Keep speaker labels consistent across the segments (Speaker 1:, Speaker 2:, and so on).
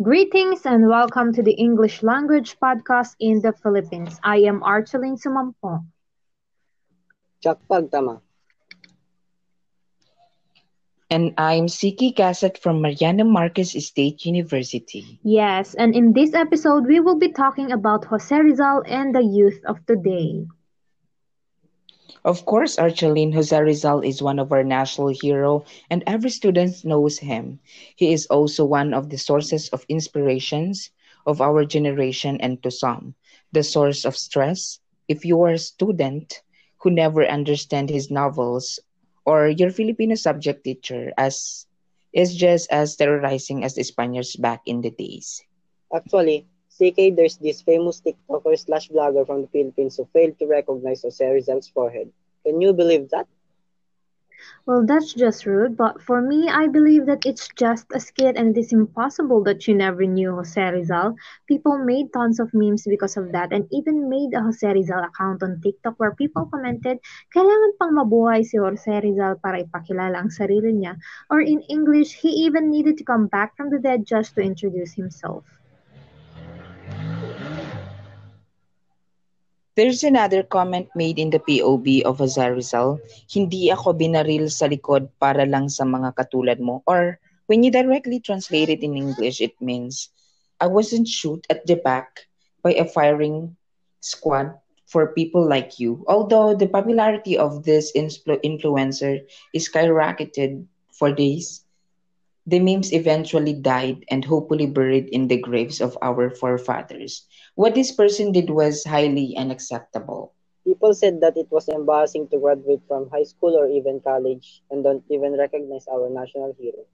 Speaker 1: Greetings and welcome to the English Language Podcast in the Philippines. I am Archeline Sumampo.
Speaker 2: Jack Pagtama.
Speaker 3: And I'm Siki Gasset from Mariano Marcos State University.
Speaker 1: Yes, and in this episode, we will be talking about Jose Rizal and the youth of today.
Speaker 3: Of course, Archeline Jose Rizal is one of our national hero and every student knows him. He is also one of the sources of inspirations of our generation and to some, the source of stress. If you are a student who never understand his novels or your Filipino subject teacher as is just as terrorizing as the Spaniards back in the days.
Speaker 2: Actually, CK, there's this famous TikToker slash blogger from the Philippines who failed to recognize Jose Rizal's forehead. Can you believe that?
Speaker 1: Well, that's just rude, but for me, I believe that it's just a skit and it is impossible that you never knew Jose Rizal. People made tons of memes because of that and even made a Jose Rizal account on TikTok where people commented, kailangan pang mabuhay si Jose Rizal para ipakilala ang sarili niya. Or in English, he even needed to come back from the dead just to introduce himself.
Speaker 3: There's another comment made in the POB of Azar Rizal, hindi ako binaril sa likod para lang sa mga katulad mo. Or when you directly translate it in English, it means, I wasn't shoot at the back by a firing squad for people like you. Although the popularity of this influ- influencer is skyrocketed for days, the memes eventually died and hopefully buried in the graves of our forefathers. What this person did was highly unacceptable.
Speaker 2: People said that it was embarrassing to graduate from high school or even college and don't even recognize our national hero.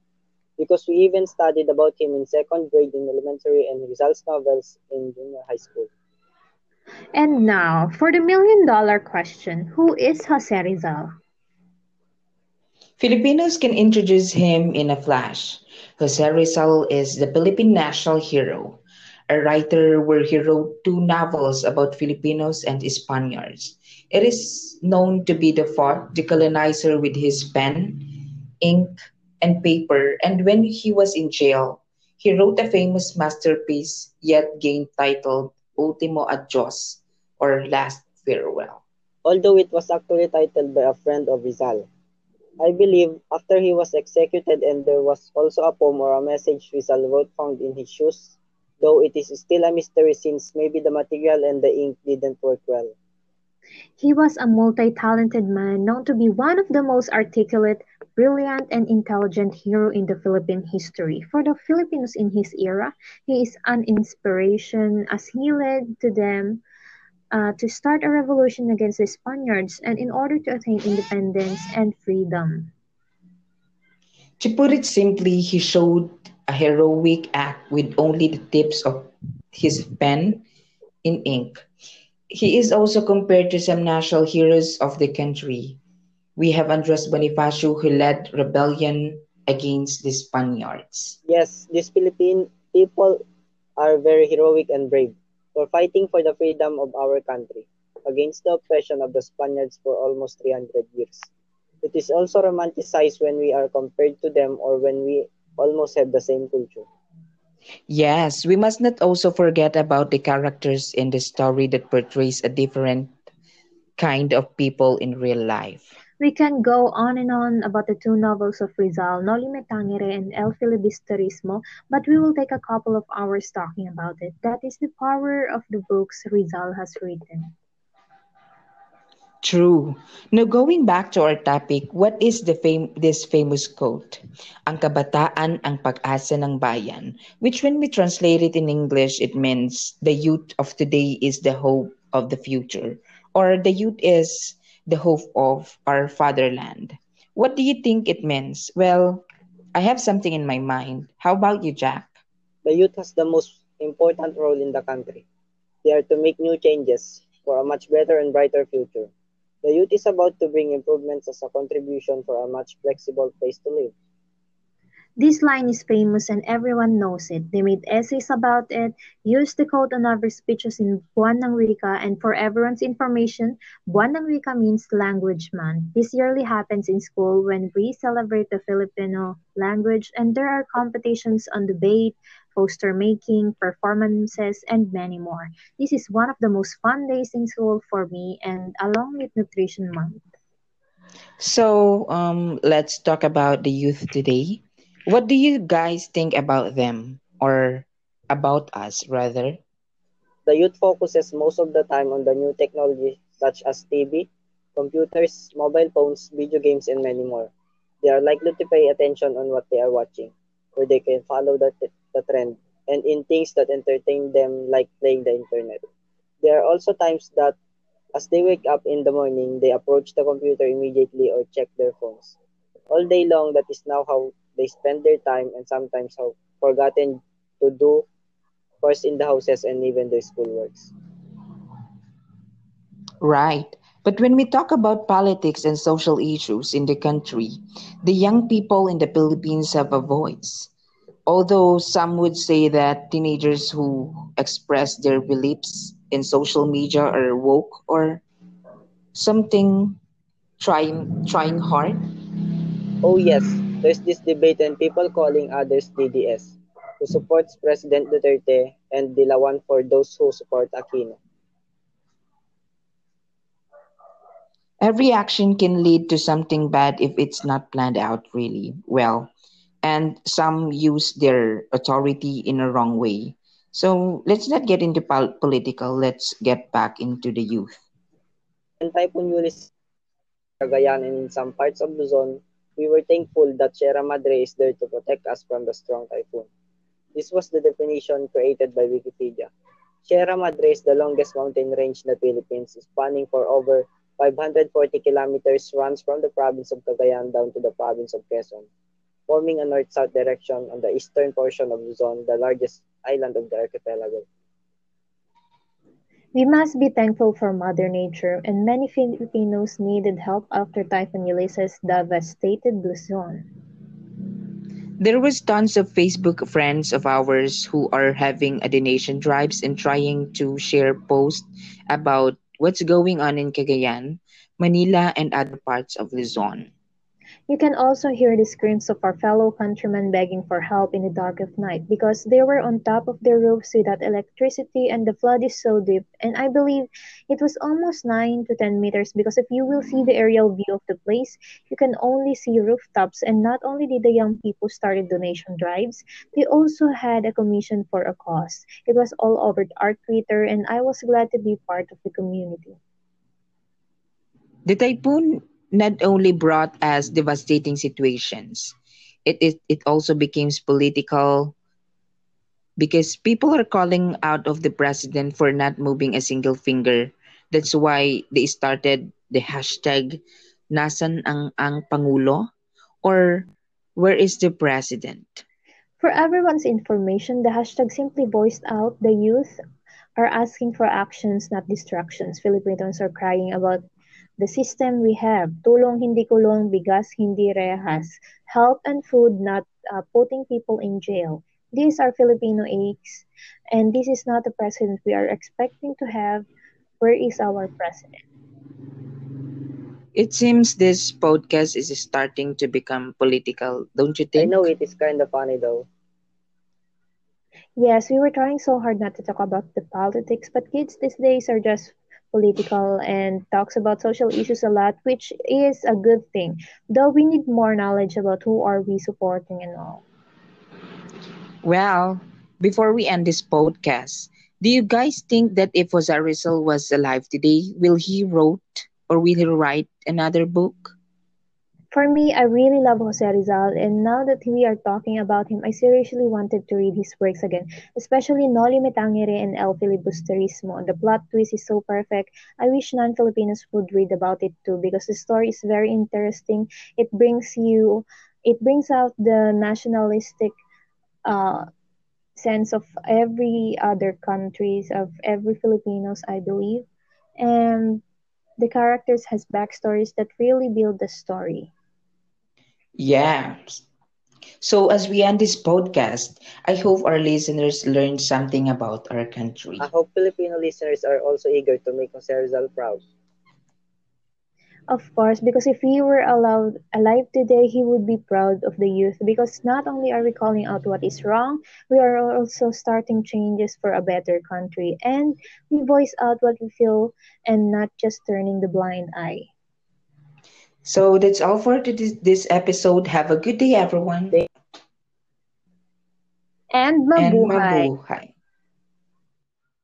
Speaker 2: Because we even studied about him in second grade in elementary and Rizal's novels in junior high school.
Speaker 1: And now, for the million dollar question Who is Jose Rizal?
Speaker 3: Filipinos can introduce him in a flash. Jose Rizal is the Philippine national hero a writer where he wrote two novels about Filipinos and Spaniards. It is known to be the fourth decolonizer with his pen, ink, and paper, and when he was in jail, he wrote a famous masterpiece yet gained titled Ultimo Adios, or Last Farewell.
Speaker 2: Although it was actually titled by a friend of Rizal. I believe after he was executed and there was also a poem or a message Rizal wrote found in his shoes though it is still a mystery since maybe the material and the ink didn't work well.
Speaker 1: He was a multi-talented man known to be one of the most articulate, brilliant, and intelligent hero in the Philippine history. For the Filipinos in his era, he is an inspiration as he led to them uh, to start a revolution against the Spaniards and in order to attain independence and freedom.
Speaker 3: To put it simply, he showed a heroic act with only the tips of his pen in ink. He is also compared to some national heroes of the country. We have Andres Bonifacio who led rebellion against the Spaniards.
Speaker 2: Yes, these Philippine people are very heroic and brave for fighting for the freedom of our country against the oppression of the Spaniards for almost 300 years. It is also romanticized when we are compared to them or when we almost have the same culture.
Speaker 3: Yes, we must not also forget about the characters in the story that portrays a different kind of people in real life.
Speaker 1: We can go on and on about the two novels of Rizal, Noli Me Tangere and El Filibusterismo, but we will take a couple of hours talking about it. That is the power of the books Rizal has written.
Speaker 3: True. Now going back to our topic, what is the fam- this famous quote? Ang kabataan ang pag-asa ng bayan, which when we translate it in English, it means the youth of today is the hope of the future, or the youth is the hope of our fatherland. What do you think it means? Well, I have something in my mind. How about you, Jack?
Speaker 2: The youth has the most important role in the country. They are to make new changes for a much better and brighter future. The youth is about to bring improvements as a contribution for a much flexible place to live.
Speaker 1: This line is famous and everyone knows it. They made essays about it, used the quote on every speeches in Buwan ng Wika, and for everyone's information, Buwan ng Wika means Language Month. This yearly happens in school when we celebrate the Filipino language and there are competitions on debate, poster making, performances, and many more. This is one of the most fun days in school for me and along with Nutrition Month.
Speaker 3: So, um, let's talk about the youth today. What do you guys think about them or about us rather?
Speaker 2: The youth focuses most of the time on the new technology such as TV, computers, mobile phones, video games, and many more. They are likely to pay attention on what they are watching, where they can follow the, the trend, and in things that entertain them like playing the internet. There are also times that as they wake up in the morning, they approach the computer immediately or check their phones. All day long, that is now how they spend their time and sometimes have forgotten to do chores in the houses and even their schoolworks.
Speaker 3: Right. But when we talk about politics and social issues in the country, the young people in the Philippines have a voice. Although some would say that teenagers who express their beliefs in social media are woke or something trying trying hard.
Speaker 2: Oh yes, there's this debate and people calling others DDS, who supports President Duterte and Dilawan for those who support Aquino.
Speaker 3: Every action can lead to something bad if it's not planned out really well. And some use their authority in a wrong way. So let's not get into pol- political. Let's get back into the youth.
Speaker 2: Typhoon Ulysses Cagayan and in some parts of Luzon, we were thankful that Sierra Madre is there to protect us from the strong typhoon. This was the definition created by Wikipedia. Sierra Madre is the longest mountain range in the Philippines, spanning for over 540 kilometers, runs from the province of Cagayan down to the province of Quezon, forming a north-south direction on the eastern portion of Luzon, the largest island of the archipelago.
Speaker 1: We must be thankful for Mother Nature, and many Filipinos needed help after Typhoon Ulysses devastated Luzon.
Speaker 3: There was tons of Facebook friends of ours who are having a donation drives and trying to share posts about what's going on in Cagayan, Manila, and other parts of Luzon.
Speaker 1: You can also hear the screams of our fellow countrymen begging for help in the dark of night because they were on top of their roofs without electricity and the flood is so deep and I believe it was almost 9 to 10 meters because if you will see the aerial view of the place, you can only see rooftops and not only did the young people started donation drives, they also had a commission for a cause. It was all over the art Twitter and I was glad to be part of the community.
Speaker 3: The typhoon not only brought us devastating situations, it, it, it also became political because people are calling out of the president for not moving a single finger. That's why they started the hashtag Nasan ang ang Pangulo or Where is the President?
Speaker 1: For everyone's information, the hashtag simply voiced out the youth are asking for actions, not distractions. Filipinos are crying about the system we have. Tulong hindi kulong, bigas hindi rehas. help and food, not uh, putting people in jail. These are Filipino aches, and this is not the president we are expecting to have. Where is our president?
Speaker 3: It seems this podcast is starting to become political, don't you think?
Speaker 2: I
Speaker 3: think?
Speaker 2: know it is kind of funny though.
Speaker 1: Yes, we were trying so hard not to talk about the politics, but kids these days are just political and talks about social issues a lot, which is a good thing. Though we need more knowledge about who are we supporting and all.
Speaker 3: Well, before we end this podcast, do you guys think that if Jose Rizal was alive today, will he wrote or will he write another book?
Speaker 1: For me, I really love Jose Rizal, and now that we are talking about him, I seriously wanted to read his works again, especially Noli Me Tangere and El Filibusterismo. The plot twist is so perfect. I wish non-Filipinos would read about it too, because the story is very interesting. It brings you, it brings out the nationalistic uh, sense of every other countries, of every Filipinos, I believe, and the characters has backstories that really build the story.
Speaker 3: Yeah. So, as we end this podcast, I hope our listeners learned something about our country.
Speaker 2: I hope Filipino listeners are also eager to make Jose Rizal proud.
Speaker 1: Of course, because if he were allowed alive today, he would be proud of the youth. Because not only are we calling out what is wrong, we are also starting changes for a better country. And we voice out what we feel and not just turning the blind eye.
Speaker 3: So, that's all for this, this episode. Have a good day, everyone.
Speaker 1: And
Speaker 3: And
Speaker 1: mabuhay!
Speaker 3: mabuhay.